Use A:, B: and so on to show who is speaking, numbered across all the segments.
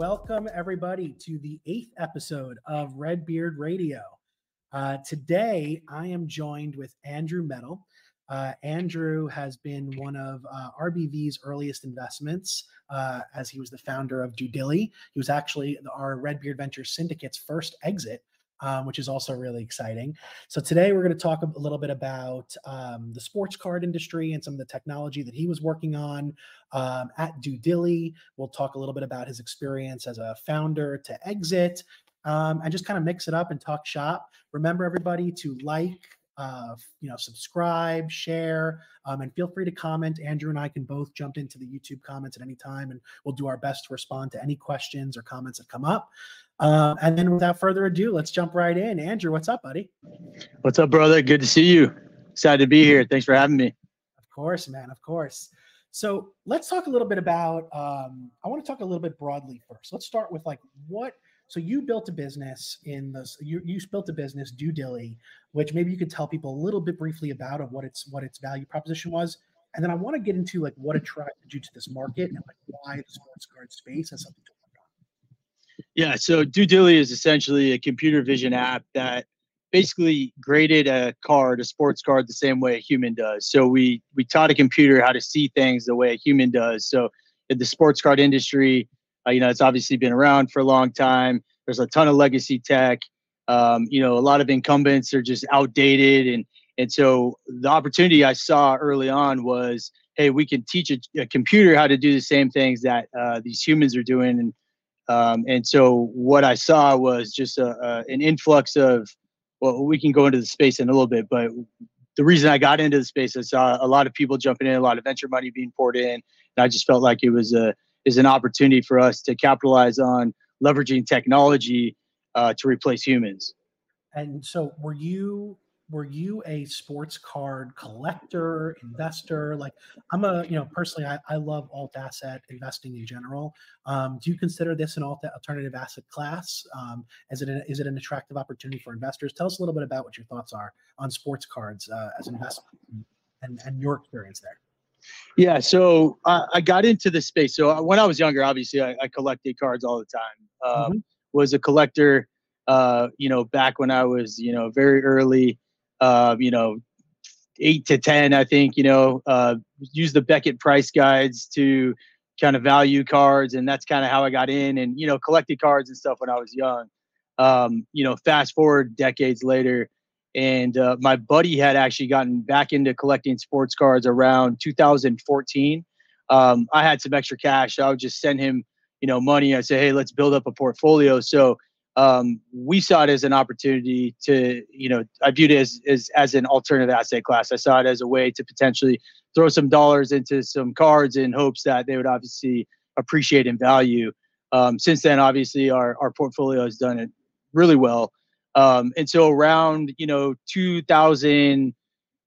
A: welcome everybody to the eighth episode of Red Beard Radio. Uh, today, I am joined with Andrew Medal. Uh, Andrew has been one of uh, RBV's earliest investments uh, as he was the founder of Due Dilly. He was actually our Red Beard Ventures Syndicate's first exit um, which is also really exciting. So today we're going to talk a little bit about um, the sports card industry and some of the technology that he was working on um, at Due Dilly. We'll talk a little bit about his experience as a founder to exit. Um, and just kind of mix it up and talk shop. Remember, everybody, to like, uh, you know, subscribe, share, um, and feel free to comment. Andrew and I can both jump into the YouTube comments at any time, and we'll do our best to respond to any questions or comments that come up. Uh, and then without further ado, let's jump right in. Andrew, what's up, buddy?
B: What's up, brother? Good to see you. Excited to be here. Thanks for having me.
A: Of course, man. Of course. So let's talk a little bit about. Um, I want to talk a little bit broadly first. Let's start with like what. So you built a business in this. You you built a business, Due Dilly, which maybe you could tell people a little bit briefly about of what its what its value proposition was, and then I want to get into like what attracted you to this market and like why the sports card space has something to
B: yeah, so Due Dilly is essentially a computer vision app that basically graded a card, a sports card, the same way a human does. So we we taught a computer how to see things the way a human does. So in the sports card industry, uh, you know, it's obviously been around for a long time. There's a ton of legacy tech. Um, you know, a lot of incumbents are just outdated, and and so the opportunity I saw early on was, hey, we can teach a, a computer how to do the same things that uh, these humans are doing, and um, and so what I saw was just a, a, an influx of, well, we can go into the space in a little bit, but the reason I got into the space, I saw a lot of people jumping in, a lot of venture money being poured in, and I just felt like it was a is an opportunity for us to capitalize on leveraging technology uh, to replace humans.
A: And so, were you were you a sports card collector, investor? Like I'm a, you know, personally, I, I love alt asset investing in general. Um, do you consider this an alt alternative asset class? Um, is it an, is it an attractive opportunity for investors? Tell us a little bit about what your thoughts are on sports cards uh, as an investment and, and your experience there.
B: Yeah, so I, I got into this space. So uh, when I was younger, obviously I, I collected cards all the time. Um, mm-hmm. Was a collector, uh, you know, back when I was, you know, very early uh, you know, eight to 10, I think, you know, uh, use the Beckett price guides to kind of value cards. And that's kind of how I got in and, you know, collected cards and stuff when I was young. Um, you know, fast forward decades later, and uh, my buddy had actually gotten back into collecting sports cards around 2014. Um, I had some extra cash. So I would just send him, you know, money. I say, hey, let's build up a portfolio. So um, we saw it as an opportunity to, you know, I viewed it as, as, as an alternative asset class. I saw it as a way to potentially throw some dollars into some cards in hopes that they would obviously appreciate in value. Um, since then, obviously, our, our portfolio has done it really well. Um, and so around, you know, 2000,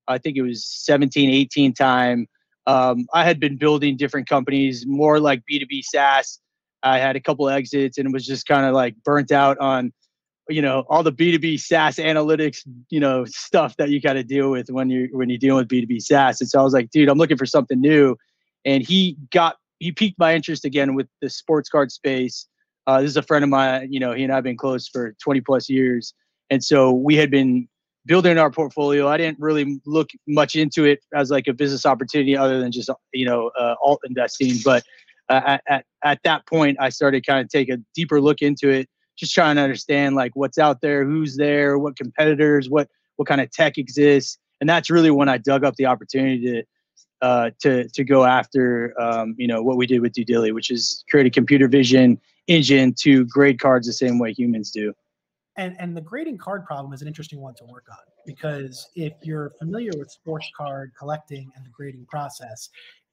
B: I think it was 17, 18 time, um, I had been building different companies, more like B2B SaaS I had a couple exits and was just kind of like burnt out on, you know, all the B2B SaaS analytics, you know, stuff that you got to deal with when you're when you're dealing with B2B SaaS. And so I was like, dude, I'm looking for something new. And he got he piqued my interest again with the sports card space. Uh, this is a friend of mine, you know, he and I have been close for 20 plus years. And so we had been building our portfolio. I didn't really look much into it as like a business opportunity other than just, you know, uh, alt investing. But uh, at, at that point, I started kind of take a deeper look into it, just trying to understand like what's out there, who's there, what competitors, what what kind of tech exists, and that's really when I dug up the opportunity to uh, to to go after um, you know what we did with Due Dilly, which is create a computer vision engine to grade cards the same way humans do.
A: And and the grading card problem is an interesting one to work on because if you're familiar with sports card collecting and the grading process,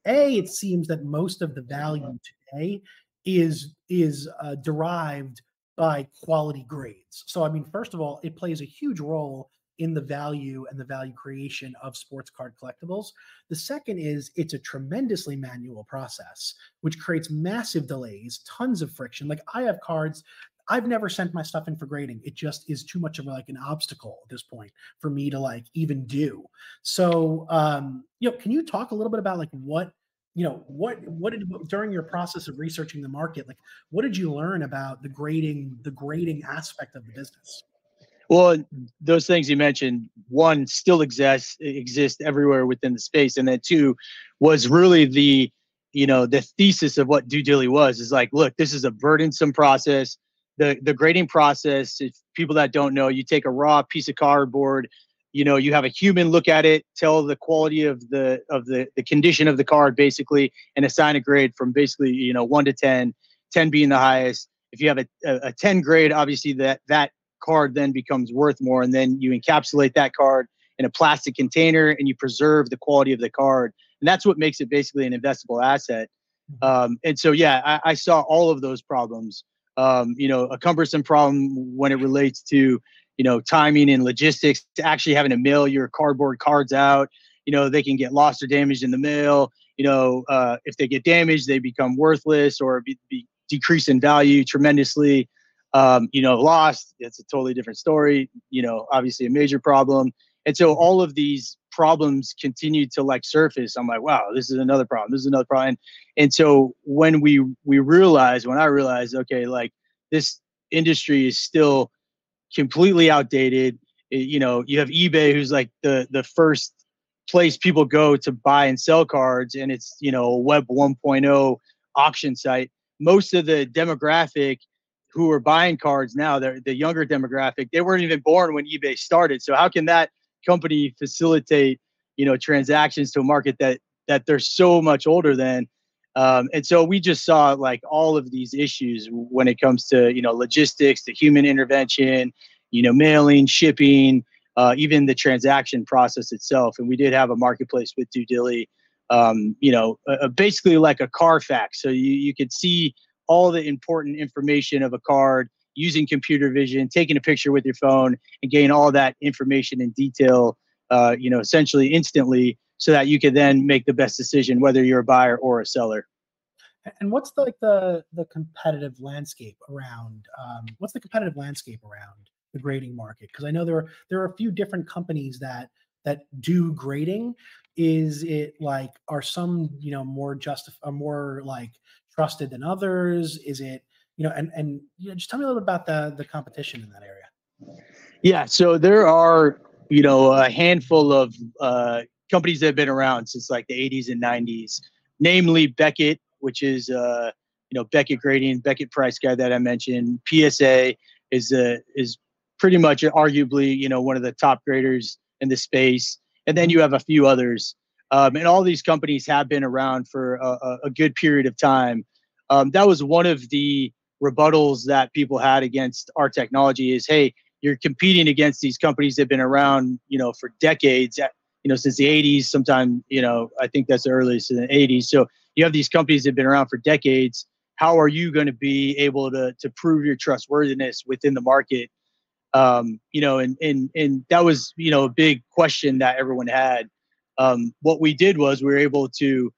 A: a, it seems that most of the value today is is uh, derived by quality grades. So, I mean, first of all, it plays a huge role in the value and the value creation of sports card collectibles. The second is it's a tremendously manual process, which creates massive delays, tons of friction. Like I have cards I've never sent my stuff in for grading. It just is too much of like an obstacle at this point for me to like even do. So, um, you know, can you talk a little bit about like what you know what what did during your process of researching the market like what did you learn about the grading the grading aspect of the business
B: well those things you mentioned one still exists exist everywhere within the space and then two was really the you know the thesis of what Due Dilly was is like look this is a burdensome process the the grading process if people that don't know you take a raw piece of cardboard you know you have a human look at it tell the quality of the of the the condition of the card basically and assign a grade from basically you know 1 to 10 10 being the highest. If you have a, a, a 10 grade obviously that that card then becomes worth more and then you encapsulate that card in a plastic container and you preserve the quality of the card. And that's what makes it basically an investable asset. Mm-hmm. um, and so yeah I, I, saw all of those problems um, you know a cumbersome problem when it relates to you know, timing and logistics to actually having to mail your cardboard cards out. You know, they can get lost or damaged in the mail. You know, uh, if they get damaged, they become worthless or be, be decrease in value tremendously. Um, you know, lost, it's a totally different story. You know, obviously a major problem. And so all of these problems continue to like surface. I'm like, wow, this is another problem. This is another problem. And, and so when we we realized, when I realized, okay, like this industry is still completely outdated. You know, you have eBay, who's like the the first place people go to buy and sell cards, and it's you know Web 1.0 auction site. Most of the demographic who are buying cards now, the younger demographic. They weren't even born when eBay started. So how can that company facilitate you know transactions to a market that that they're so much older than? Um, and so we just saw like all of these issues when it comes to you know logistics, the human intervention, you know mailing, shipping, uh, even the transaction process itself. And we did have a marketplace with Due um, you know, uh, basically like a Carfax. So you you could see all the important information of a card using computer vision, taking a picture with your phone, and getting all that information in detail. Uh, you know, essentially instantly so that you could then make the best decision whether you're a buyer or a seller.
A: And what's the, like the the competitive landscape around? Um, what's the competitive landscape around the grading market? Because I know there are there are a few different companies that that do grading. Is it like are some you know more just are more like trusted than others? Is it you know and and you know, just tell me a little bit about the the competition in that area.
B: Yeah, so there are you know a handful of uh, companies that have been around since like the 80s and 90s, namely Beckett, which is uh, you know Beckett Grading, Beckett Price Guide that I mentioned. PSA is uh, is pretty much arguably you know one of the top graders in the space, and then you have a few others. Um, and all these companies have been around for a, a good period of time. Um, that was one of the rebuttals that people had against our technology is hey you're competing against these companies that have been around you know for decades you know, since the 80s, sometime, you know, I think that's the earliest in the 80s. So you have these companies that have been around for decades. How are you going to be able to, to prove your trustworthiness within the market? Um, you know, and, and, and that was, you know, a big question that everyone had. Um, what we did was we were able to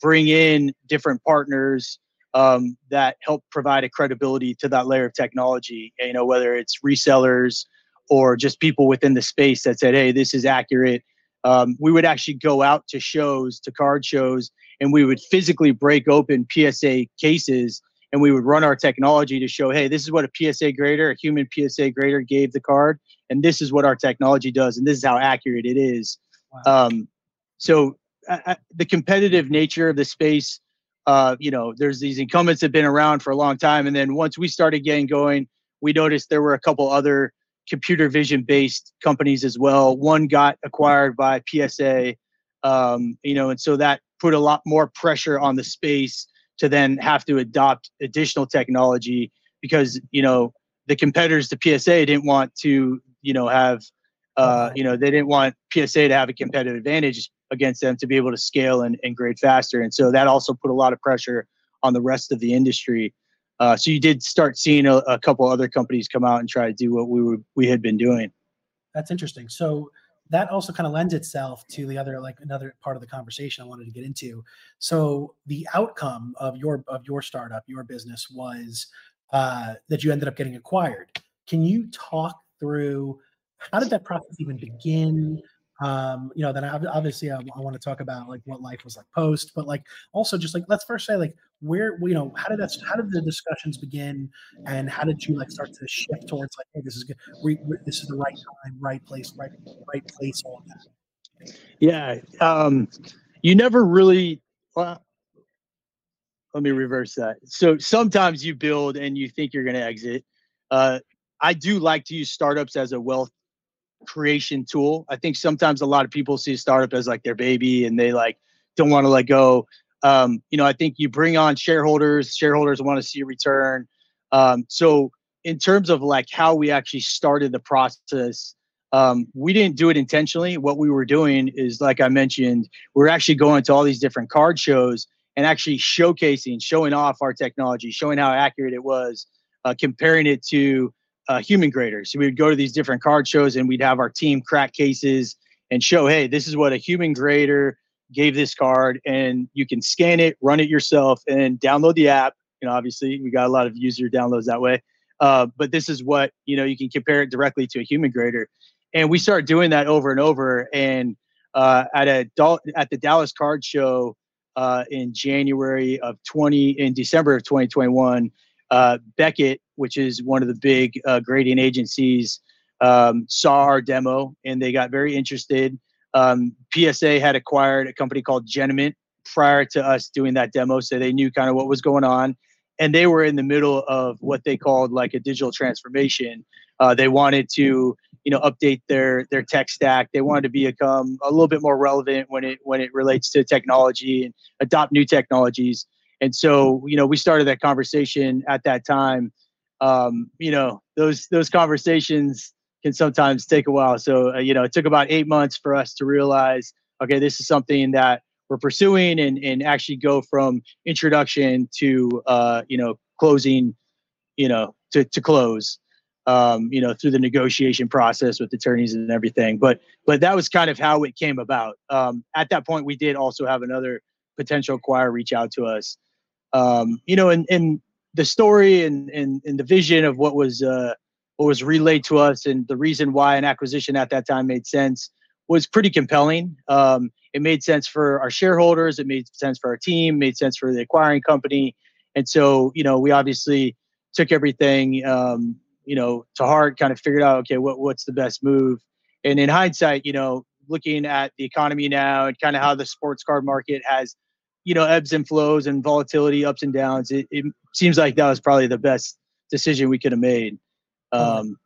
B: bring in different partners um, that help provide a credibility to that layer of technology, you know, whether it's resellers or just people within the space that said, hey, this is accurate um, we would actually go out to shows, to card shows, and we would physically break open PSA cases and we would run our technology to show, hey, this is what a PSA grader, a human PSA grader gave the card, and this is what our technology does, and this is how accurate it is. Wow. Um, so uh, the competitive nature of the space, uh, you know, there's these incumbents that have been around for a long time, and then once we started getting going, we noticed there were a couple other computer vision based companies as well. One got acquired by PSA, um, you know, and so that put a lot more pressure on the space to then have to adopt additional technology because you know the competitors to PSA didn't want to you know have uh, you know they didn't want PSA to have a competitive advantage against them to be able to scale and, and grade faster, and so that also put a lot of pressure on the rest of the industry. Uh, so you did start seeing a, a, couple other companies come out and try to do what we were we had been doing.
A: That's interesting. So that also kind of lends itself to the other like another part of the conversation I wanted to get into. So the outcome of your of your startup, your business was uh, that you ended up getting acquired. Can you talk through how did that process even begin? Um, you know, then obviously I, I want to talk about like what life was like post, but like also just like let's first say like where you know how did that how did the discussions begin, and how did you like start to shift towards like hey this is good, we, we, this is the right time, right place, right right place, all that.
B: Yeah, um, you never really. Well, let me reverse that. So sometimes you build and you think you're going to exit. Uh, I do like to use startups as a wealth creation tool. I think sometimes a lot of people see startup as like their baby and they like don't want to let go. Um, you know, I think you bring on shareholders, shareholders want to see a return. Um, so in terms of like how we actually started the process, um, we didn't do it intentionally. What we were doing is, like I mentioned, we're actually going to all these different card shows and actually showcasing, showing off our technology, showing how accurate it was, uh, comparing it to uh, human graders. So we would go to these different card shows and we'd have our team crack cases and show, hey, this is what a human grader gave this card, and you can scan it, run it yourself, and download the app. You know, obviously, we got a lot of user downloads that way. Uh, but this is what you know you can compare it directly to a human grader, and we started doing that over and over. And uh, at a at the Dallas Card Show uh, in January of 20 in December of 2021, uh, Beckett, which is one of the big uh, grading agencies, um, saw our demo and they got very interested. Um, PSA had acquired a company called Genamint prior to us doing that demo, so they knew kind of what was going on. And they were in the middle of what they called like a digital transformation. Uh, they wanted to, you know, update their their tech stack. They wanted to become a little bit more relevant when it when it relates to technology and adopt new technologies. And so, you know, we started that conversation at that time. Um, you know, those those conversations can sometimes take a while. So, uh, you know, it took about eight months for us to realize, okay, this is something that we're pursuing, and and actually go from introduction to, uh, you know, closing, you know, to to close. Um, you know, through the negotiation process with attorneys and everything. But but that was kind of how it came about. Um, at that point, we did also have another potential acquirer reach out to us um, you know, and, and the story and, and, and the vision of what was uh, what was relayed to us and the reason why an acquisition at that time made sense was pretty compelling. Um, it made sense for our shareholders. It made sense for our team. Made sense for the acquiring company. And so, you know, we obviously took everything, um, you know, to heart. Kind of figured out, okay, what what's the best move? And in hindsight, you know, looking at the economy now and kind of how the sports card market has you know ebbs and flows and volatility, ups and downs. It, it seems like that was probably the best decision we could have made. Um,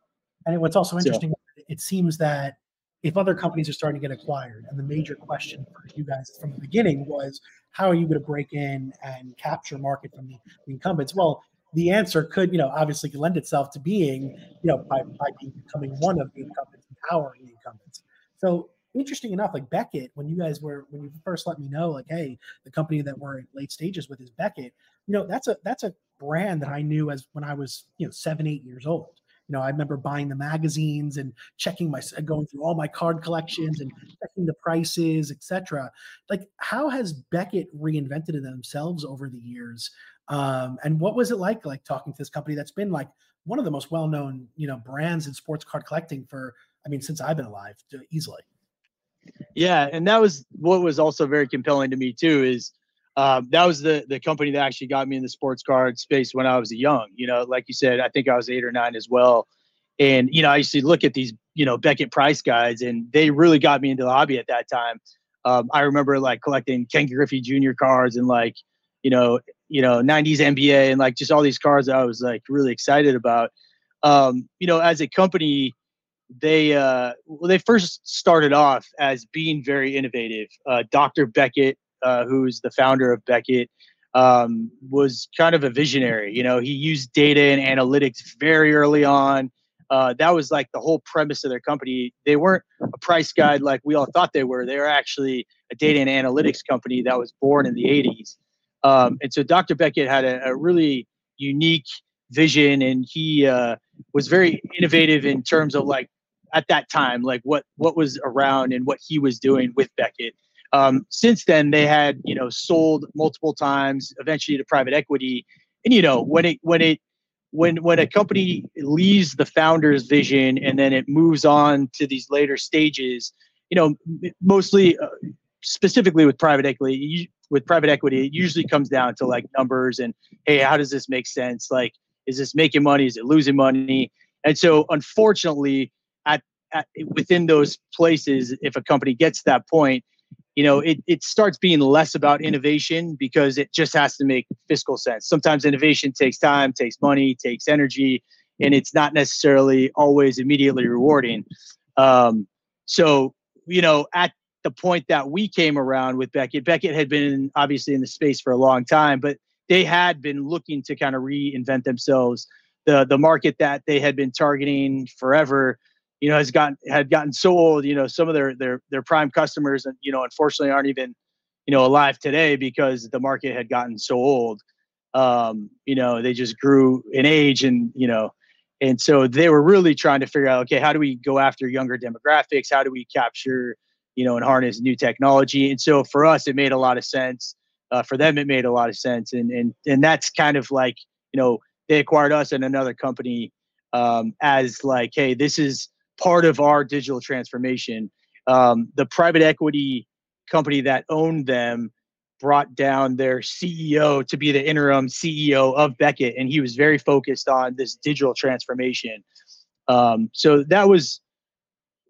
A: and what's also interesting, so. it seems that if other companies are starting to get acquired, and the major question for you guys from the beginning was, how are you going to break in and capture market from the, the incumbents? Well, the answer could, you know, obviously could lend itself to being, you know, by, by becoming one of the incumbents, empowering the incumbents. So interesting enough, like Beckett, when you guys were when you first let me know, like, hey, the company that we're in late stages with is Beckett. You know, that's a that's a brand that I knew as when I was you know seven eight years old. You know, I remember buying the magazines and checking my going through all my card collections and checking the prices, etc. Like, how has Beckett reinvented themselves over the years? Um, and what was it like, like talking to this company that's been like one of the most well-known, you know, brands in sports card collecting for, I mean, since I've been alive, easily.
B: Yeah, and that was what was also very compelling to me too. Is um, that was the the company that actually got me in the sports card space when I was young. You know, like you said, I think I was eight or nine as well. And you know, I used to look at these you know Beckett Price guides, and they really got me into the hobby at that time. Um, I remember like collecting Ken Griffey Jr. cards and like you know you know 90s NBA and like just all these cards I was like really excited about. Um, you know, as a company they uh, well, they first started off as being very innovative. Uh, Dr. Beckett, uh, who's the founder of Beckett, um, was kind of a visionary. You know, he used data and analytics very early on. Uh, that was like the whole premise of their company. They weren't a price guide like we all thought they were. They were actually a data and analytics company that was born in the 80s. Um, and so Dr. Beckett had a, a really unique vision and he uh, was very innovative in terms of like at that time, like what what was around and what he was doing with Beckett. Um, since then, they had you know sold multiple times, eventually to private equity. And you know when it when it when when a company leaves the founder's vision and then it moves on to these later stages, you know, mostly uh, specifically with private equity, with private equity, it usually comes down to like numbers and hey, how does this make sense? Like, is this making money? Is it losing money? And so, unfortunately, within those places, if a company gets to that point, you know, it, it starts being less about innovation because it just has to make fiscal sense. Sometimes innovation takes time, takes money, takes energy, and it's not necessarily always immediately rewarding. Um, so, you know, at the point that we came around with Beckett, Beckett had been obviously in the space for a long time, but they had been looking to kind of reinvent themselves. The the market that they had been targeting forever you know, has gotten had gotten so old. You know, some of their their their prime customers, and you know, unfortunately, aren't even you know alive today because the market had gotten so old. Um, you know, they just grew in age, and you know, and so they were really trying to figure out, okay, how do we go after younger demographics? How do we capture, you know, and harness new technology? And so for us, it made a lot of sense. Uh, for them, it made a lot of sense, and and and that's kind of like you know they acquired us and another company um, as like, hey, this is part of our digital transformation. Um, the private equity company that owned them brought down their CEO to be the interim CEO of Beckett, and he was very focused on this digital transformation. Um, so that was,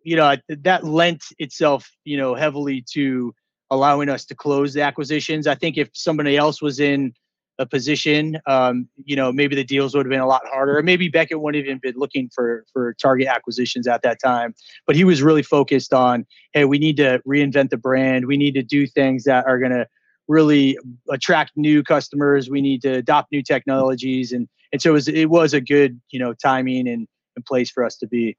B: you know, that lent itself, you know, heavily to allowing us to close the acquisitions. I think if somebody else was in a position, um, you know, maybe the deals would have been a lot harder. Maybe Beckett wouldn't even been looking for for target acquisitions at that time. But he was really focused on, hey, we need to reinvent the brand. We need to do things that are going to really attract new customers. We need to adopt new technologies, and and so it was it was a good you know timing and, and place for us to be.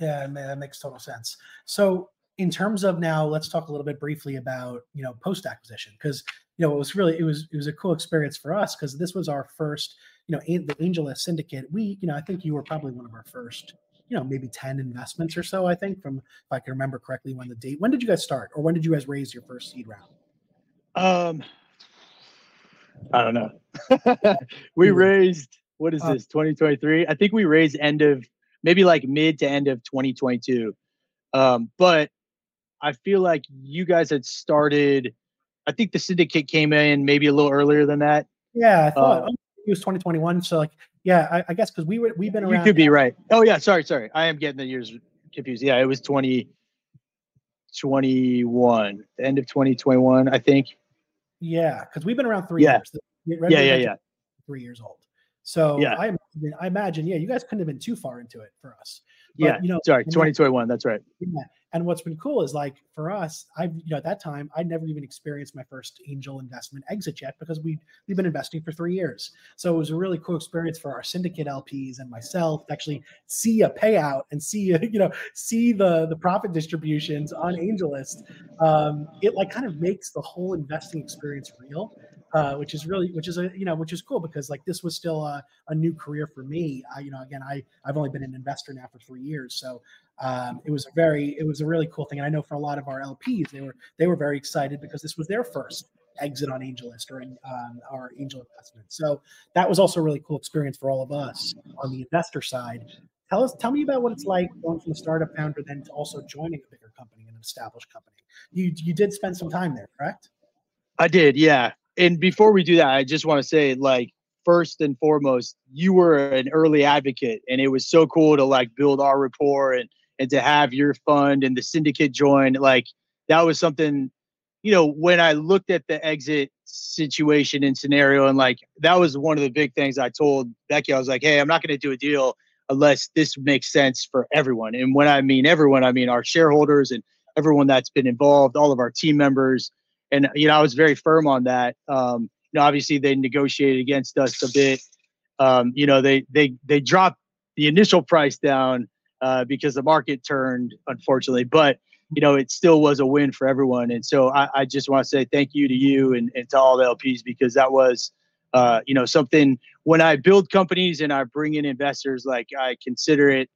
A: Yeah, that makes total sense. So in terms of now, let's talk a little bit briefly about you know post acquisition because you know, it was really it was it was a cool experience for us because this was our first, you know, the AngelList Syndicate. We, you know, I think you were probably one of our first, you know, maybe ten investments or so. I think from if I can remember correctly when the date. When did you guys start, or when did you guys raise your first seed round?
B: Um, I don't know. we raised what is this 2023? I think we raised end of maybe like mid to end of 2022. Um, but I feel like you guys had started I think the syndicate came in maybe a little earlier than that.
A: Yeah, I thought uh, it was 2021. So like, yeah, I, I guess because we were we've been around.
B: You could be right. Oh yeah, sorry, sorry. I am getting the years confused. Yeah, it was 2021, the end of 2021, I think.
A: Yeah, because we've been around three
B: yeah.
A: years.
B: yeah, yeah, yeah.
A: Three years old. So yeah. I, I imagine, yeah, you guys couldn't have been too far into it for us.
B: But, yeah, you know, sorry, 2021. That's right.
A: Yeah, and what's been cool is like for us, I've you know at that time I'd never even experienced my first angel investment exit yet because we we've been investing for three years. So it was a really cool experience for our syndicate LPs and myself to actually see a payout and see you know see the the profit distributions on AngelList. Um, it like kind of makes the whole investing experience real uh, which is really which is a you know which is cool because like this was still a, a new career for me. I, you know again i i've only been an investor now for three years so um, it was a very it was a really cool thing. And i know for a lot of our lps they were they were very excited because this was their first exit on AngelList or in um, our angel investment. So that was also a really cool experience for all of us on the investor side. Tell us tell me about what it's like going from a startup founder then to also joining a bigger company an established company. You you did spend some time there correct?
B: I did, yeah and before we do that, I just want to say, like, first and foremost, you were an early advocate, and it was so cool to like build our rapport and and to have your fund and the syndicate join. Like, that was something, you know, when I looked at the exit situation and scenario, and like that was one of the big things I told Becky. I was like, hey, I'm not going to do a deal unless this makes sense for everyone. And when I mean everyone, I mean our shareholders and everyone that's been involved, all of our team members and you know I was very firm on that. Um, you know, obviously they negotiated against us a bit. Um, you know, they they they dropped the initial price down uh, because the market turned, unfortunately. But you know, it still was a win for everyone. And so I, I just want to say thank you to you and, and to all the LPs because that was, uh, you know, something when I build companies and I bring in investors, like I consider it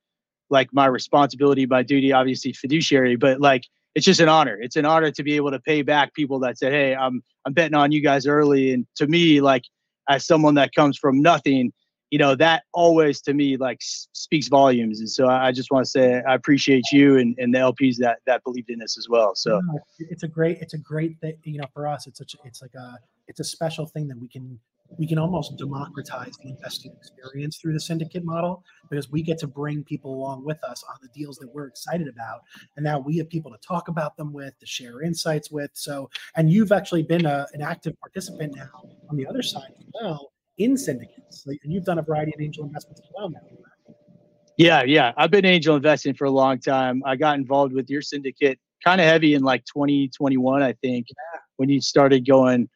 B: like my responsibility, my duty, obviously fiduciary, but like it's just an honor. It's an honor to be able to pay back people that said, "Hey, I'm I'm betting on you guys early." And to me, like as someone that comes from nothing, you know that always to me like speaks volumes and so i just want to say i appreciate you and, and the lps that that believed in us as well so
A: it's a great it's a great thing you know for us it's such it's like a it's a special thing that we can we can almost democratize the investing experience through the syndicate model because we get to bring people along with us on the deals that we're excited about and now we have people to talk about them with to share insights with so and you've actually been a, an active participant now on the other side as well in syndicates. and you've done a variety of angel investments as well now.
B: Yeah, yeah. I've been angel investing for a long time. I got involved with your syndicate kind of heavy in like 2021, I think, yeah. when you started going,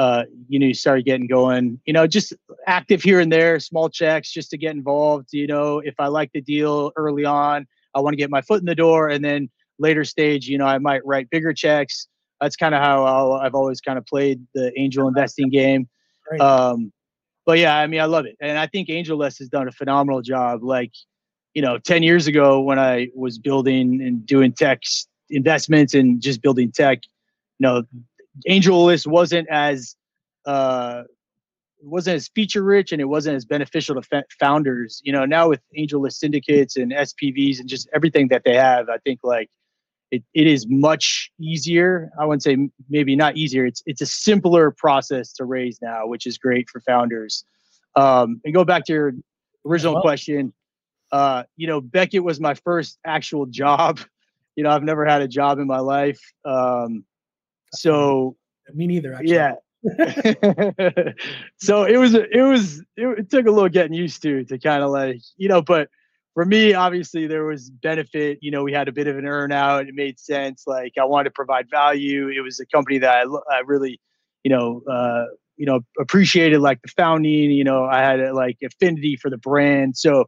B: uh, you know, you started getting going, you know, just active here and there, small checks just to get involved. You know, if I like the deal early on, I want to get my foot in the door. And then later stage, you know, I might write bigger checks. That's kind of how i have always kind of played the angel investing game. Um, but yeah, I mean, I love it, and I think AngelList has done a phenomenal job. Like, you know, ten years ago when I was building and doing tech investments and just building tech, you know, AngelList wasn't as uh, wasn't as feature rich and it wasn't as beneficial to founders. You know, now with AngelList syndicates and SPVs and just everything that they have, I think like it, it is much easier. I wouldn't say maybe not easier. It's it's a simpler process to raise now, which is great for founders. Um, and go back to your original well, question. Uh, you know, Beckett was my first actual job. You know, I've never had a job in my life. Um, so
A: me neither. Actually.
B: Yeah. so it was it was it, it took a little getting used to to kind of like you know, but for me, obviously there was benefit. You know, we had a bit of an earn out. It made sense. Like I wanted to provide value. It was a company that I, I really, you know, uh, you know, appreciated like the founding. You know, I had a, like affinity for the brand, so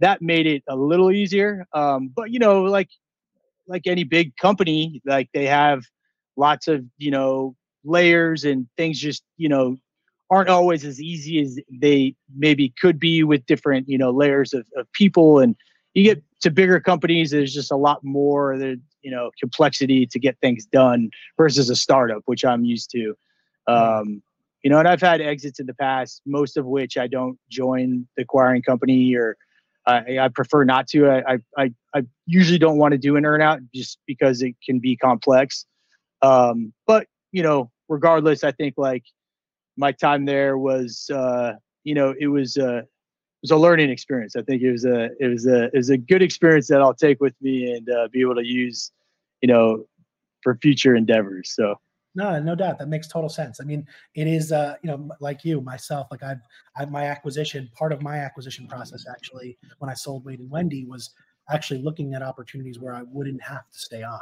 B: that made it a little easier. Um, but you know, like like any big company, like they have lots of you know layers and things just you know aren't always as easy as they maybe could be with different you know layers of, of people. And you get to bigger companies there's just a lot more the you know complexity to get things done versus a startup which i'm used to. Um, you know and i've had exits in the past most of which i don't join the acquiring company or I, I prefer not to. I, I i usually don't want to do an earnout just because it can be complex um, but you know regardless i think like my time there was uh, you know it was uh, it was a learning experience. I think it was a it was a it was a good experience that I'll take with me and uh, be able to use, you know, for future endeavors. So
A: no, no doubt that makes total sense. I mean, it is uh, you know like you myself, like I've I, my acquisition part of my acquisition process actually when I sold Wade and Wendy was actually looking at opportunities where I wouldn't have to stay on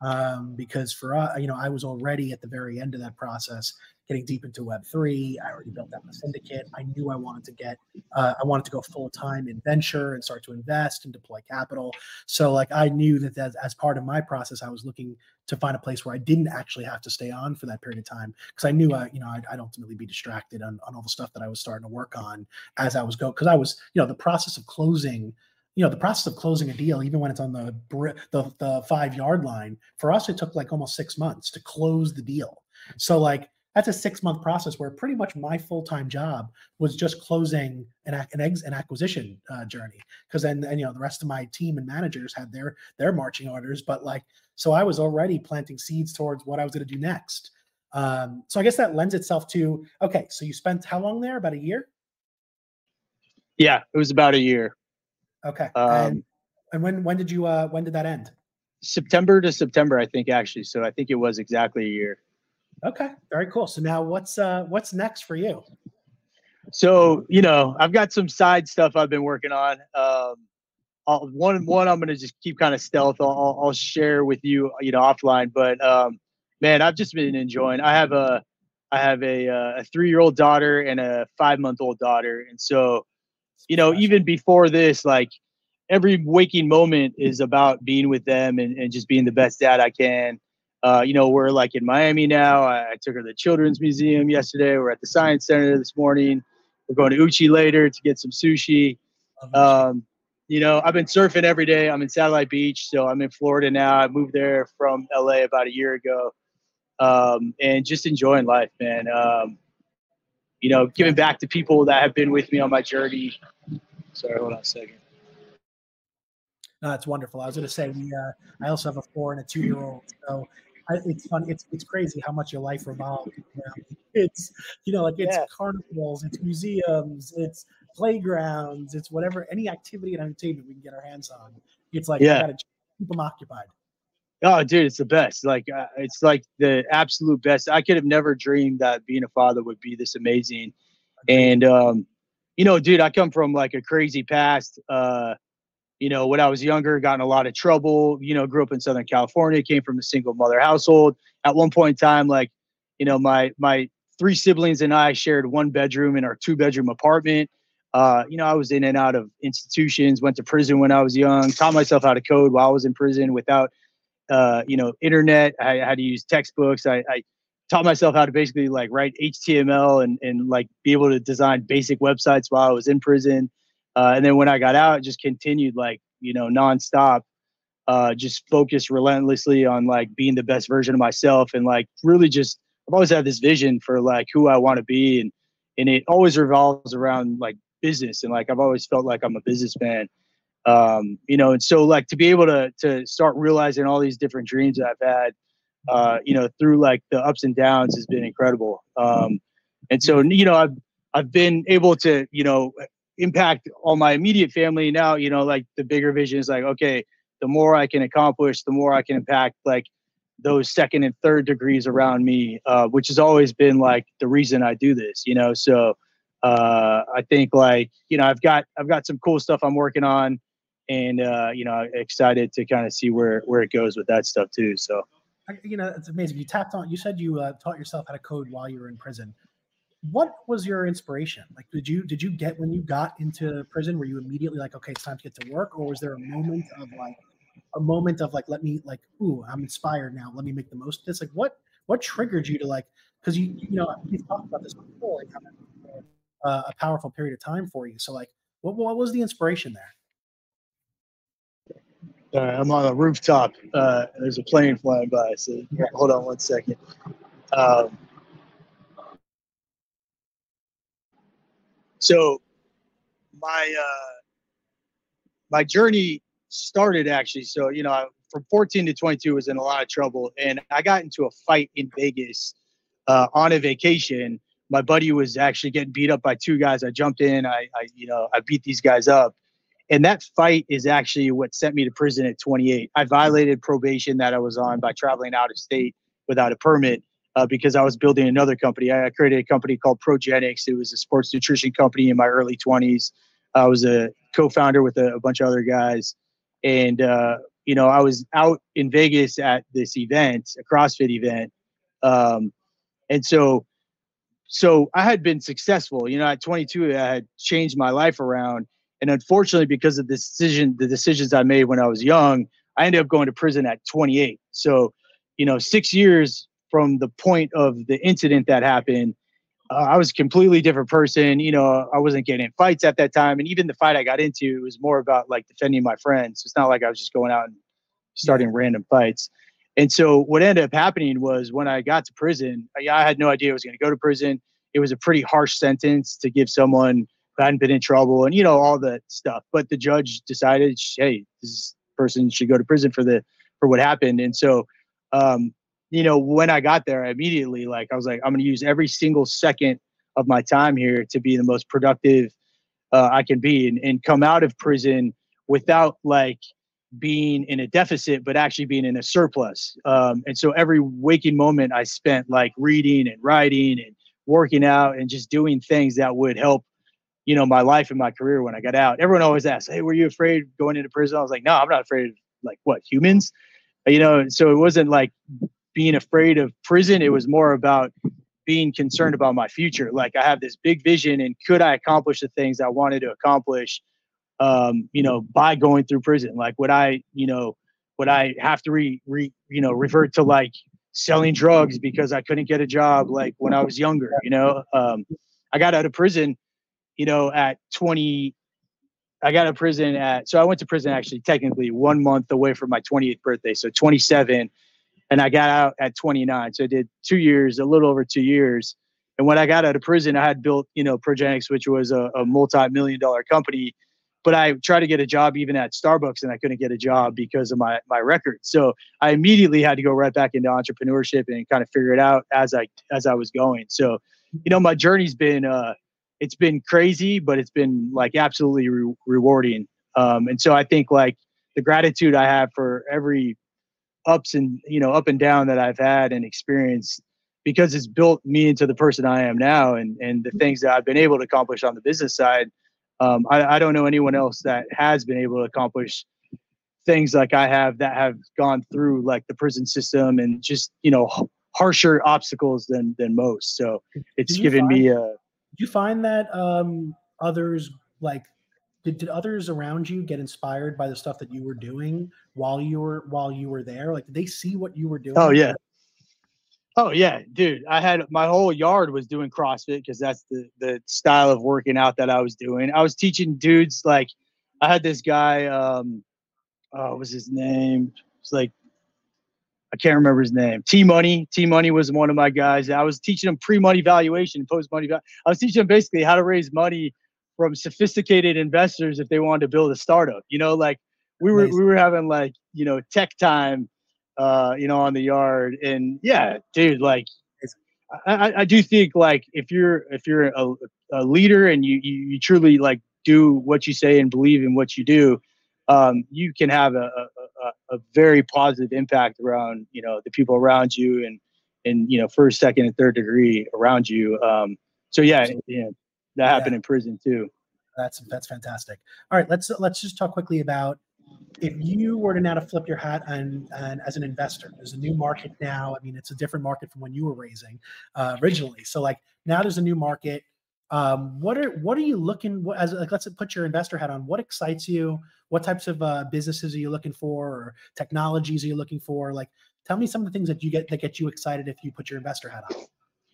A: um, because for uh, you know I was already at the very end of that process, getting deep into Web three. I already built out the syndicate. I knew I wanted to get, uh, I wanted to go full time in venture and start to invest and deploy capital. So like I knew that as, as part of my process, I was looking to find a place where I didn't actually have to stay on for that period of time because I knew I, you know, I'd, I'd, ultimately be distracted on, on all the stuff that I was starting to work on as I was going. Because I was, you know, the process of closing you know the process of closing a deal even when it's on the the, the five yard line for us it took like almost six months to close the deal. So like that's a six month process where pretty much my full time job was just closing an an, ex, an acquisition uh, journey. Because then and, you know the rest of my team and managers had their their marching orders but like so I was already planting seeds towards what I was going to do next. Um, so I guess that lends itself to okay so you spent how long there? About a year?
B: Yeah it was about a year
A: Okay. Um, and, and when when did you uh when did that end?
B: September to September, I think actually. So I think it was exactly a year.
A: Okay, very cool. So now what's uh what's next for you?
B: So you know, I've got some side stuff I've been working on. Um, I'll, one one I'm gonna just keep kind of stealth. I'll, I'll share with you, you know, offline. But um, man, I've just been enjoying. I have a I have a uh, a three year old daughter and a five month old daughter, and so you know, even before this, like every waking moment is about being with them and, and just being the best dad I can. Uh, you know, we're like in Miami now. I, I, took her to the Children's Museum yesterday. We're at the Science Center this morning. We're going to Uchi later to get some sushi. Um, you know, I've been surfing every day. I'm in Satellite Beach, so I'm in Florida now. I moved there from LA about a year ago, um, and just enjoying life, man. Um, you know, giving back to people that have been with me on my journey. Sorry, hold on a second.
A: No, that's wonderful. I was going to say we. Uh, I also have a four and a two year old, so I, it's fun. It's it's crazy how much your life revolves. It's you know like it's yeah. carnivals, it's museums, it's playgrounds, it's whatever any activity and entertainment we can get our hands on. It's like yeah, keep them occupied.
B: Oh, dude, it's the best. Like uh, it's like the absolute best. I could have never dreamed that being a father would be this amazing. And um, you know, dude, I come from like a crazy past. Uh, you know, when I was younger, got in a lot of trouble. You know, grew up in Southern California, came from a single mother household. At one point in time, like, you know, my my three siblings and I shared one bedroom in our two bedroom apartment. Uh, you know, I was in and out of institutions, went to prison when I was young, taught myself how to code while I was in prison without, uh, you know, internet. I had to use textbooks. I, I taught myself how to basically like write HTML and, and like be able to design basic websites while I was in prison. Uh, and then when I got out, just continued like, you know, nonstop, uh, just focused relentlessly on like being the best version of myself and like really just, I've always had this vision for like who I want to be. And, and it always revolves around like business. And like, I've always felt like I'm a businessman. Um, you know, and so like to be able to, to start realizing all these different dreams I've had, uh, you know, through like the ups and downs has been incredible. Um, and so, you know, I've, I've been able to, you know, impact all my immediate family. Now you know like the bigger vision is like okay the more i can accomplish the more i can impact like those second and third degrees around me uh, which has always been like the reason i do this you know? So uh, i think like you know i've got i've got some cool stuff i'm working on and uh, you know excited to kind of see where where it goes with that stuff too so
A: you know it's amazing you tapped on you said you uh, taught yourself how to code while you were in prison what was your inspiration? Like, did you did you get when you got into prison? Were you immediately like, okay, it's time to get to work, or was there a moment of like a moment of like, let me like, ooh, I'm inspired now. Let me make the most of this. Like, what what triggered you to like? Because you you know we've talked about this before, like uh, a powerful period of time for you. So like, what what was the inspiration there?
B: I'm on a rooftop. Uh, there's a plane flying by. So hold on one second. Um, So my uh, my journey started actually. So you know, from 14 to 22 was in a lot of trouble, and I got into a fight in Vegas uh, on a vacation. My buddy was actually getting beat up by two guys. I jumped in. I, I you know I beat these guys up, and that fight is actually what sent me to prison at 28. I violated probation that I was on by traveling out of state without a permit uh, because I was building another company. I created a company called Progenex. It was a sports nutrition company in my early 20s. I was a co-founder with a, a bunch of other guys, and uh, you know I was out in Vegas at this event, a CrossFit event, um, and so so I had been successful. You know, at 22, I had changed my life around, and unfortunately, because of the decision, the decisions I made when I was young, I ended up going to prison at 28. So, you know, six years from the point of the incident that happened, uh, I was a completely different person. You know, I wasn't getting in fights at that time, and even the fight I got into was more about like defending my friends. It's not like I was just going out and starting random fights. And so what ended up happening was when I got to prison, I, I had no idea I was going to go to prison. It was a pretty harsh sentence to give someone who hadn't been in trouble and you know all that stuff. But the judge decided, hey, this person should go to prison for the for what happened. And so um, you know, when I got there, I immediately like I was like, I'm going to use every single second of my time here to be the most productive uh, I can be, and, and come out of prison without like being in a deficit, but actually being in a surplus. Um, and so every waking moment I spent like reading and writing and working out and just doing things that would help, you know, my life and my career when I got out. Everyone always asks, "Hey, were you afraid going into prison?" I was like, "No, I'm not afraid of like what humans." You know, so it wasn't like being afraid of prison. It was more about being concerned about my future. Like I have this big vision, and could I accomplish the things I wanted to accomplish? Um, you know, by going through prison. Like would I, you know, would I have to re, re you know, revert to like selling drugs because I couldn't get a job like when I was younger? You know, um, I got out of prison, you know, at 20. I got of prison at so I went to prison actually technically one month away from my 28th birthday. So 27 and I got out at 29. So I did two years, a little over two years. And when I got out of prison, I had built, you know, Progenex, which was a, a multi-million dollar company. But I tried to get a job even at Starbucks, and I couldn't get a job because of my my record. So I immediately had to go right back into entrepreneurship and kind of figure it out as I as I was going. So, you know, my journey's been uh, it's been crazy, but it's been like absolutely re- rewarding. Um, and so I think like the gratitude I have for every ups and you know up and down that I've had and experienced because it's built me into the person I am now and and the things that I've been able to accomplish on the business side. Um, I, I don't know anyone else that has been able to accomplish things like I have that have gone through like the prison system and just you know harsher obstacles than than most. So it's given
A: find,
B: me a.
A: You find that um, others like did, did others around you get inspired by the stuff that you were doing while you were while you were there? Like did they see what you were doing?
B: Oh yeah. Oh yeah, dude. I had my whole yard was doing CrossFit because that's the the style of working out that I was doing. I was teaching dudes like I had this guy, um, oh, what was his name? It's like I can't remember his name. T Money. T Money was one of my guys. I was teaching him pre money valuation, post money. I was teaching him basically how to raise money from sophisticated investors if they wanted to build a startup. You know, like we were we were having like you know tech time, uh, you know, on the yard, and yeah, dude, like I, I do think like if you're if you're a, a leader and you, you you truly like do what you say and believe in what you do, um, you can have a, a, a, very positive impact around you know the people around you and and you know first, second, and third degree around you. Um, so yeah, yeah, that yeah. happened in prison too.
A: That's that's fantastic. All right, let's let's just talk quickly about if you were to now to flip your hat and, and as an investor, there's a new market now. I mean, it's a different market from when you were raising uh, originally. So like now there's a new market. Um, what are what are you looking what, as like let's put your investor hat on? What excites you? What types of uh, businesses are you looking for, or technologies are you looking for? Like, tell me some of the things that you get that get you excited if you put your investor hat on.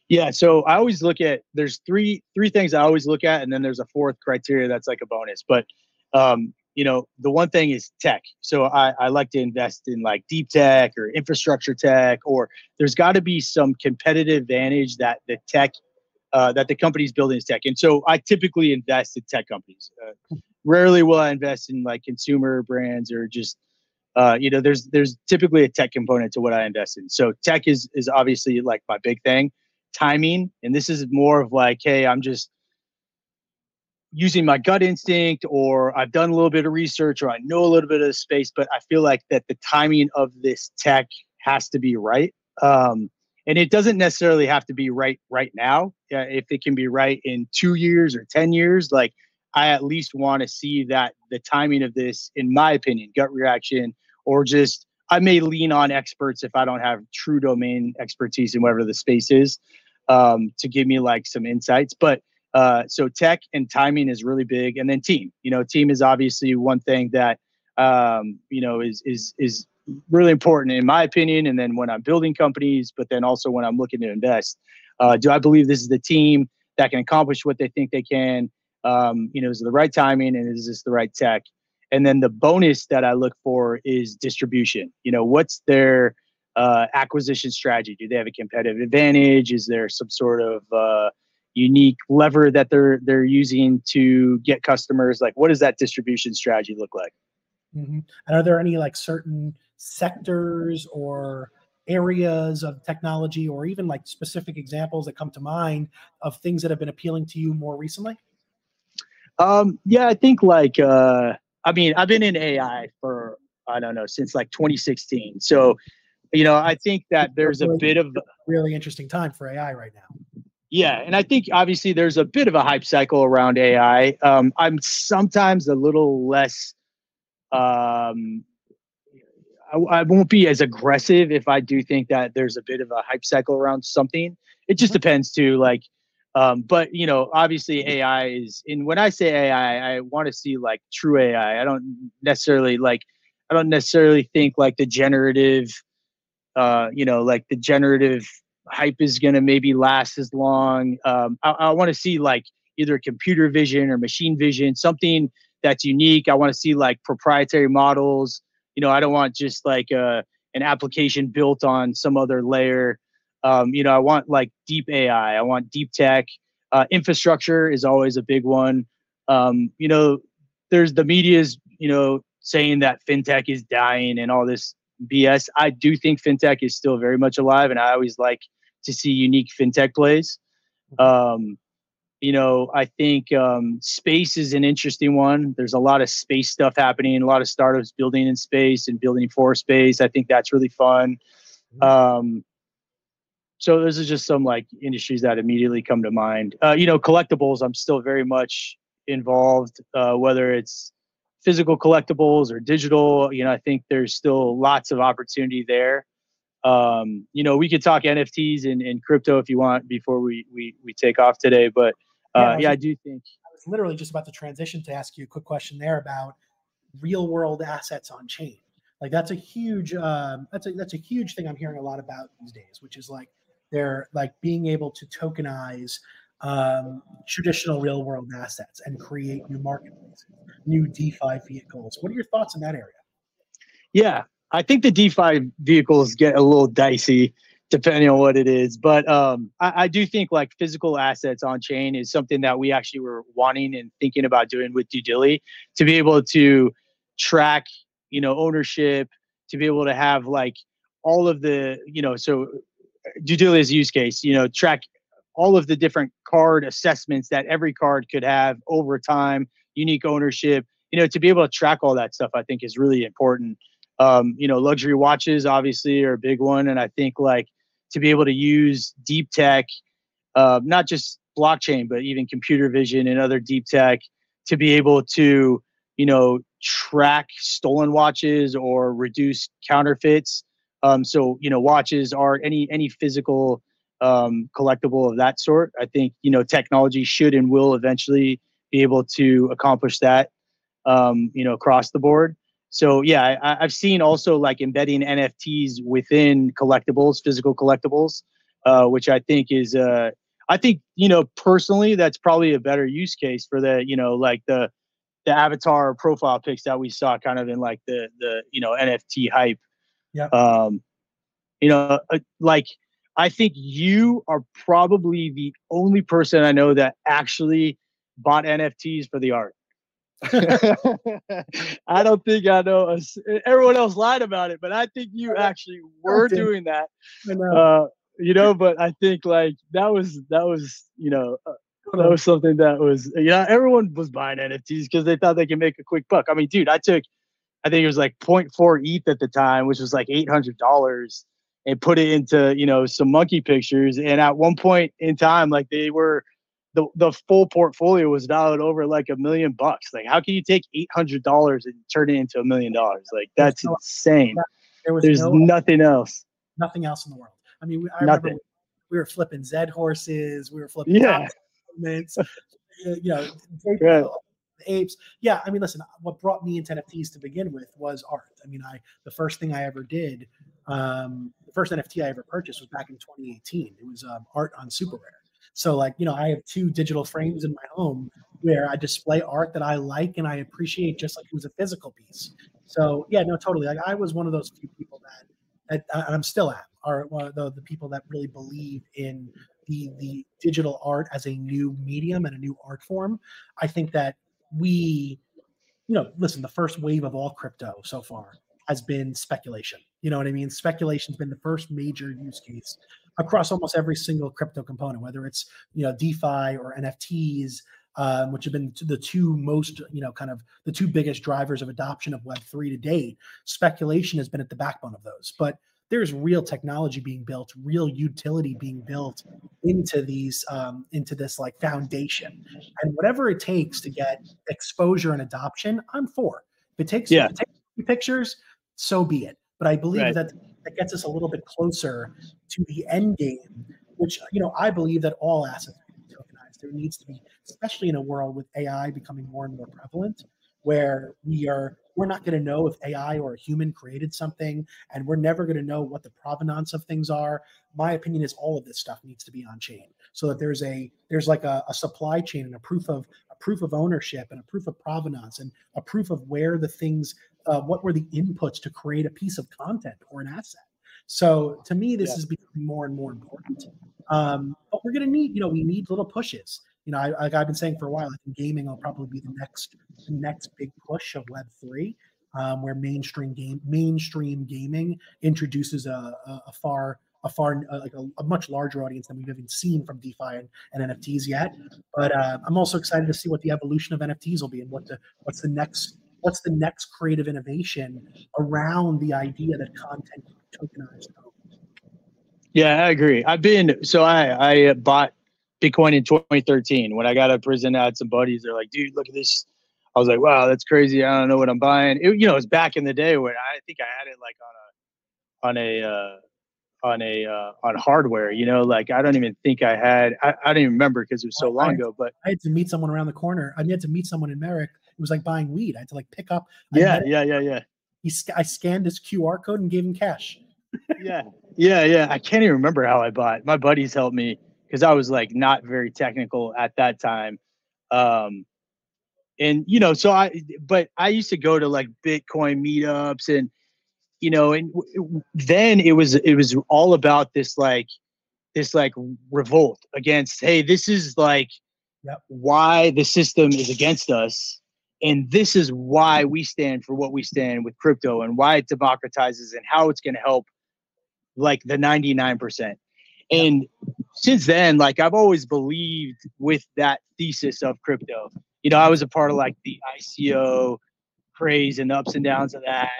B: Yeah, so I always look at there's three three things I always look at, and then there's a fourth criteria that's like a bonus. But um, you know, the one thing is tech. So I, I like to invest in like deep tech or infrastructure tech, or there's got to be some competitive advantage that the tech uh, that the company's building is tech. And so I typically invest in tech companies. Uh, rarely will I invest in like consumer brands or just, uh, you know, there's there's typically a tech component to what I invest in. So tech is is obviously like my big thing. Timing, and this is more of like, hey, I'm just using my gut instinct, or I've done a little bit of research, or I know a little bit of the space, but I feel like that the timing of this tech has to be right. Um, and it doesn't necessarily have to be right right now. Uh, if it can be right in two years or ten years like i at least want to see that the timing of this in my opinion gut reaction or just i may lean on experts if i don't have true domain expertise in whatever the space is um, to give me like some insights. But uh, so tech and timing is really big. And then team you know team is obviously one thing that um, you know is is is really important in my opinion. And then when I'm building companies, but then also when I'm looking to invest, uh, do I believe this is the team that can accomplish what they think they can? Um, you know, is it the right timing and is this the right tech? And then the bonus that I look for is distribution. You know, what's their uh, acquisition strategy? Do they have a competitive advantage? Is there some sort of uh, unique lever that they're they're using to get customers? Like, what does that distribution strategy look like?
A: Mm-hmm. And are there any like certain sectors or areas of technology or even like specific examples that come to mind of things that have been appealing to you more recently?
B: Um, yeah, I think like uh, I mean, I've been in AI for I don't know since like 2016. So, you know, I think that there's a bit of
A: really interesting time for AI right now.
B: Yeah, and I think obviously there's a bit of a hype cycle around AI. Um, I'm sometimes a little less um, I, I, won't be as aggressive if I do think that there's a bit of a hype cycle around something. It just mm-hmm. depends too. Like, um, but you know, obviously AI is. And when I say AI, I want to see like true AI. I don't necessarily like. I don't necessarily think like the generative. Uh, you know, like the generative hype is gonna maybe last as long. Um, I, I want to see like either computer vision or machine vision, something that's unique. I want to see like proprietary models. You know, I don't want just like a, an application built on some other layer. Um, you know, I want like deep AI. I want deep tech. Uh, infrastructure is always a big one. Um, you know, there's the media's you know saying that fintech is dying and all this BS. I do think fintech is still very much alive, and I always like to see unique fintech plays. Um, you know, I think um, space is an interesting one. There's a lot of space stuff happening, a lot of startups building in space and building for space. I think that's really fun. Mm-hmm. Um, so those are just some like industries that immediately come to mind. Uh, you know, collectibles. I'm still very much involved, uh, whether it's physical collectibles or digital. You know, I think there's still lots of opportunity there. Um, you know, we could talk NFTs and, and crypto if you want before we we we take off today, but uh, yeah, I, yeah, I do think
A: I was literally just about to transition to ask you a quick question there about real world assets on chain. Like that's a huge um, that's a that's a huge thing I'm hearing a lot about these days, which is like they're like being able to tokenize um, traditional real world assets and create new marketplaces, new DeFi vehicles. What are your thoughts in that area?
B: Yeah, I think the DeFi vehicles get a little dicey depending on what it is. But um, I, I, do think like physical assets on chain is something that we actually were wanting and thinking about doing with Due Dilly to be able to track, you know, ownership, to be able to have like all of the, you know, so Due Dilly's use case, you know, track all of the different card assessments that every card could have over time, unique ownership, you know, to be able to track all that stuff, I think is really important. Um, you know, luxury watches obviously are a big one. And I think like to be able to use deep tech, uh, not just blockchain, but even computer vision and other deep tech to be able to, you know, track stolen watches or reduce counterfeits. Um, so, you know, watches are any any physical um, collectible of that sort. I think you know technology should and will eventually be able to accomplish that. Um, you know, across the board. So yeah, I, have seen also like embedding NFTs within collectibles, physical collectibles, uh, which I think is uh, I think you know personally that's probably a better use case for the you know like the the avatar profile pics that we saw kind of in like the the you know NFT hype.
A: Yeah.
B: Um, you know, uh, like I think you are probably the only person I know that actually bought NFTs for the art. I don't think I know. Everyone else lied about it, but I think you actually were doing that. Uh, you know, but I think like that was that was you know uh, that was something that was yeah. Everyone was buying NFTs because they thought they could make a quick buck. I mean, dude, I took I think it was like 0.4 ETH at the time, which was like eight hundred dollars and put it into you know some monkey pictures and at one point in time like they were the, the full portfolio was valued over like a million bucks like how can you take $800 and turn it into a million dollars like that's no, insane there was there's no, nothing else
A: nothing else in the world i mean i nothing. remember we were flipping Zed horses we were flipping
B: yeah
A: you know right apes. Yeah, I mean, listen, what brought me into NFTs to begin with was art. I mean, I the first thing I ever did um, the first NFT I ever purchased was back in 2018. It was um, art on SuperRare. So, like, you know, I have two digital frames in my home where I display art that I like and I appreciate just like it was a physical piece. So, yeah, no, totally. Like, I was one of those few people that, that uh, and I'm still at, are one of the, the people that really believe in the the digital art as a new medium and a new art form. I think that we, you know, listen, the first wave of all crypto so far has been speculation. You know what I mean? Speculation's been the first major use case across almost every single crypto component, whether it's you know DeFi or NFTs, um, which have been the two most you know kind of the two biggest drivers of adoption of Web three to date. Speculation has been at the backbone of those, but there's real technology being built, real utility being built into these um, into this like foundation, and whatever it takes to get exposure and adoption, I'm for. If it takes, yeah. If it takes pictures, so be it. But I believe right. that that gets us a little bit closer to the end game, which you know I believe that all assets need to be tokenized. There needs to be, especially in a world with AI becoming more and more prevalent, where we are we're not going to know if AI or a human created something, and we're never going to know what the provenance of things are. My opinion is all of this stuff needs to be on chain, so that there's a there's like a, a supply chain and a proof of a proof of ownership and a proof of provenance and a proof of where the things uh, what were the inputs to create a piece of content or an asset So to me, this yeah. is becoming more and more important. Um, but we're going to need, you know, we need little pushes. You know, I, like I've been saying for a while, I think gaming will probably be the next the next big push of Web three, um, where mainstream game mainstream gaming introduces a, a, a far a far uh, like a, a, much larger audience than we've even seen from DeFi and, and NFTs yet. But uh, I'm also excited to see what the evolution of NFTs will be and what the what's the next what's the next creative innovation around the idea that content tokenized.
B: Yeah, I agree. I've been so I I bought Bitcoin in 2013 when I got out of prison. I had some buddies. They're like, "Dude, look at this." I was like, "Wow, that's crazy. I don't know what I'm buying." It, you know, it's back in the day when I think I had it like on a on a uh, on a uh, on hardware. You know, like I don't even think I had. I, I don't even remember because it was so long ago. But
A: I had to meet someone around the corner. I had to meet someone in Merrick. It was like buying weed. I had to like pick up.
B: Yeah, yeah, yeah, yeah.
A: He, I scanned his QR code and gave him cash.
B: yeah, yeah, yeah. I can't even remember how I bought. My buddies helped me because I was like not very technical at that time. Um, and you know, so I, but I used to go to like Bitcoin meetups and you know, and then it was it was all about this like this like revolt against hey, this is like yep. why the system is against us. And this is why we stand for what we stand with crypto and why it democratizes and how it's going to help like the 99%. And since then, like I've always believed with that thesis of crypto. You know, I was a part of like the ICO craze and the ups and downs of that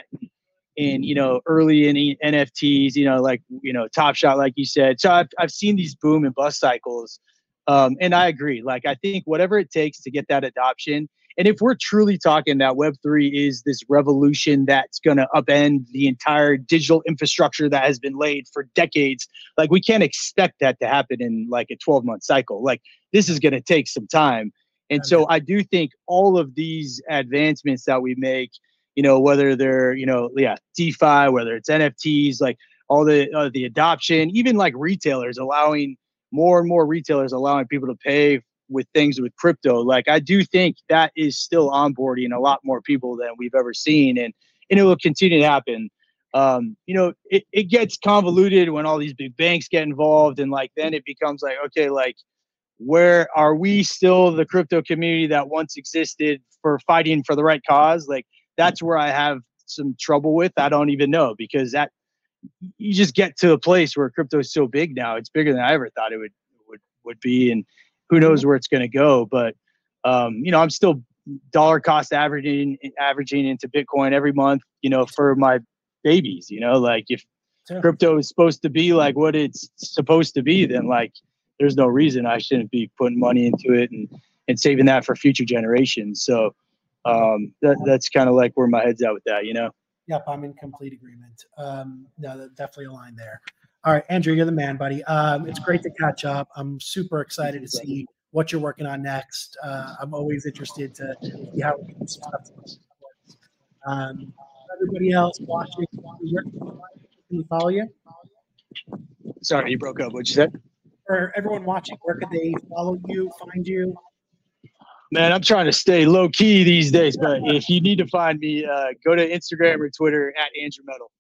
B: And, you know early in NFTs, you know, like you know Top Shot, like you said. So I've I've seen these boom and bust cycles, um, and I agree. Like I think whatever it takes to get that adoption, and if we're truly talking that Web three is this revolution that's going to upend the entire digital infrastructure that has been laid for decades, like we can't expect that to happen in like a twelve month cycle. Like this is going to take some time. And so I do think all of these advancements that we make you know, whether they're, you know, yeah, DeFi, whether it's NFTs, like all the uh, the adoption, even like retailers allowing more and more retailers allowing people to pay with things with crypto. Like I do think that is still onboarding a lot more people than we've ever seen, and and it will continue to happen. Um, you know, it, it gets convoluted when all these big banks get involved, and like then it becomes like, okay, like where are we still the crypto community that once existed for fighting for the right cause? Like that's where I have some trouble with. I don't even know because that you just get to a place where crypto is so big now. It's bigger than I ever thought it would would would be, and who knows mm-hmm. where it's going to go. But um, you know, I'm still dollar cost averaging averaging into Bitcoin every month. You know, for my babies. You know, like if sure. crypto is supposed to be like what it's supposed to be, then like there's no reason I shouldn't be putting money into it and and saving that for future generations. So um, that, that's kind of like where my head's at with that, you know?
A: Yep, I'm in complete agreement. Um, no, definitely aligned there. All right, Andrew, you're the man, buddy. Um, it's great to catch up. I'm super excited to see what you're working on next. Uh, I'm always interested to see how we can stuff. Um, everybody else watching, can we follow you?
B: Sorry, you broke up. What'd you say?
A: For everyone watching, where could they follow you, find you?
B: Man, I'm trying to stay low key these days, but if you need to find me, uh, go to Instagram or Twitter at Andrew Medal.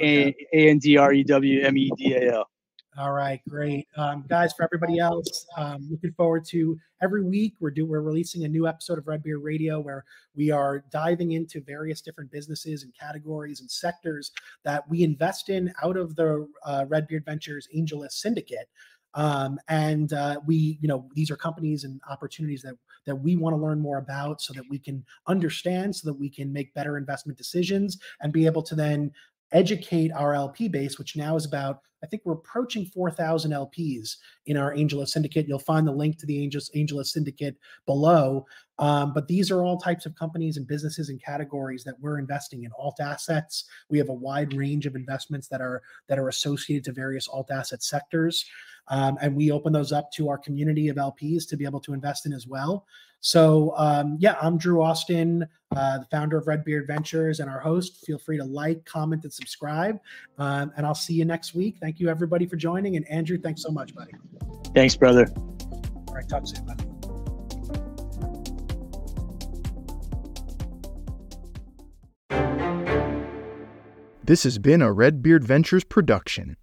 B: A N D R E W M E D A L.
A: All right, great, um, guys. For everybody else, um, looking forward to every week we're do we're releasing a new episode of Red Beard Radio where we are diving into various different businesses and categories and sectors that we invest in out of the uh, Red Beard Ventures AngelList Syndicate. Um, and uh, we, you know, these are companies and opportunities that that we want to learn more about, so that we can understand, so that we can make better investment decisions, and be able to then educate our LP base, which now is about, I think we're approaching 4,000 LPs in our AngelList Syndicate. You'll find the link to the Angels Syndicate below. Um, but these are all types of companies and businesses and categories that we're investing in. Alt assets. We have a wide range of investments that are that are associated to various alt asset sectors. Um, and we open those up to our community of LPs to be able to invest in as well. So, um, yeah, I'm Drew Austin, uh, the founder of Red Beard Ventures and our host. Feel free to like, comment, and subscribe. Um, and I'll see you next week. Thank you, everybody, for joining. And Andrew, thanks so much, buddy.
B: Thanks, brother.
A: All right, talk soon, buddy.
C: This has been a Red Beard Ventures production.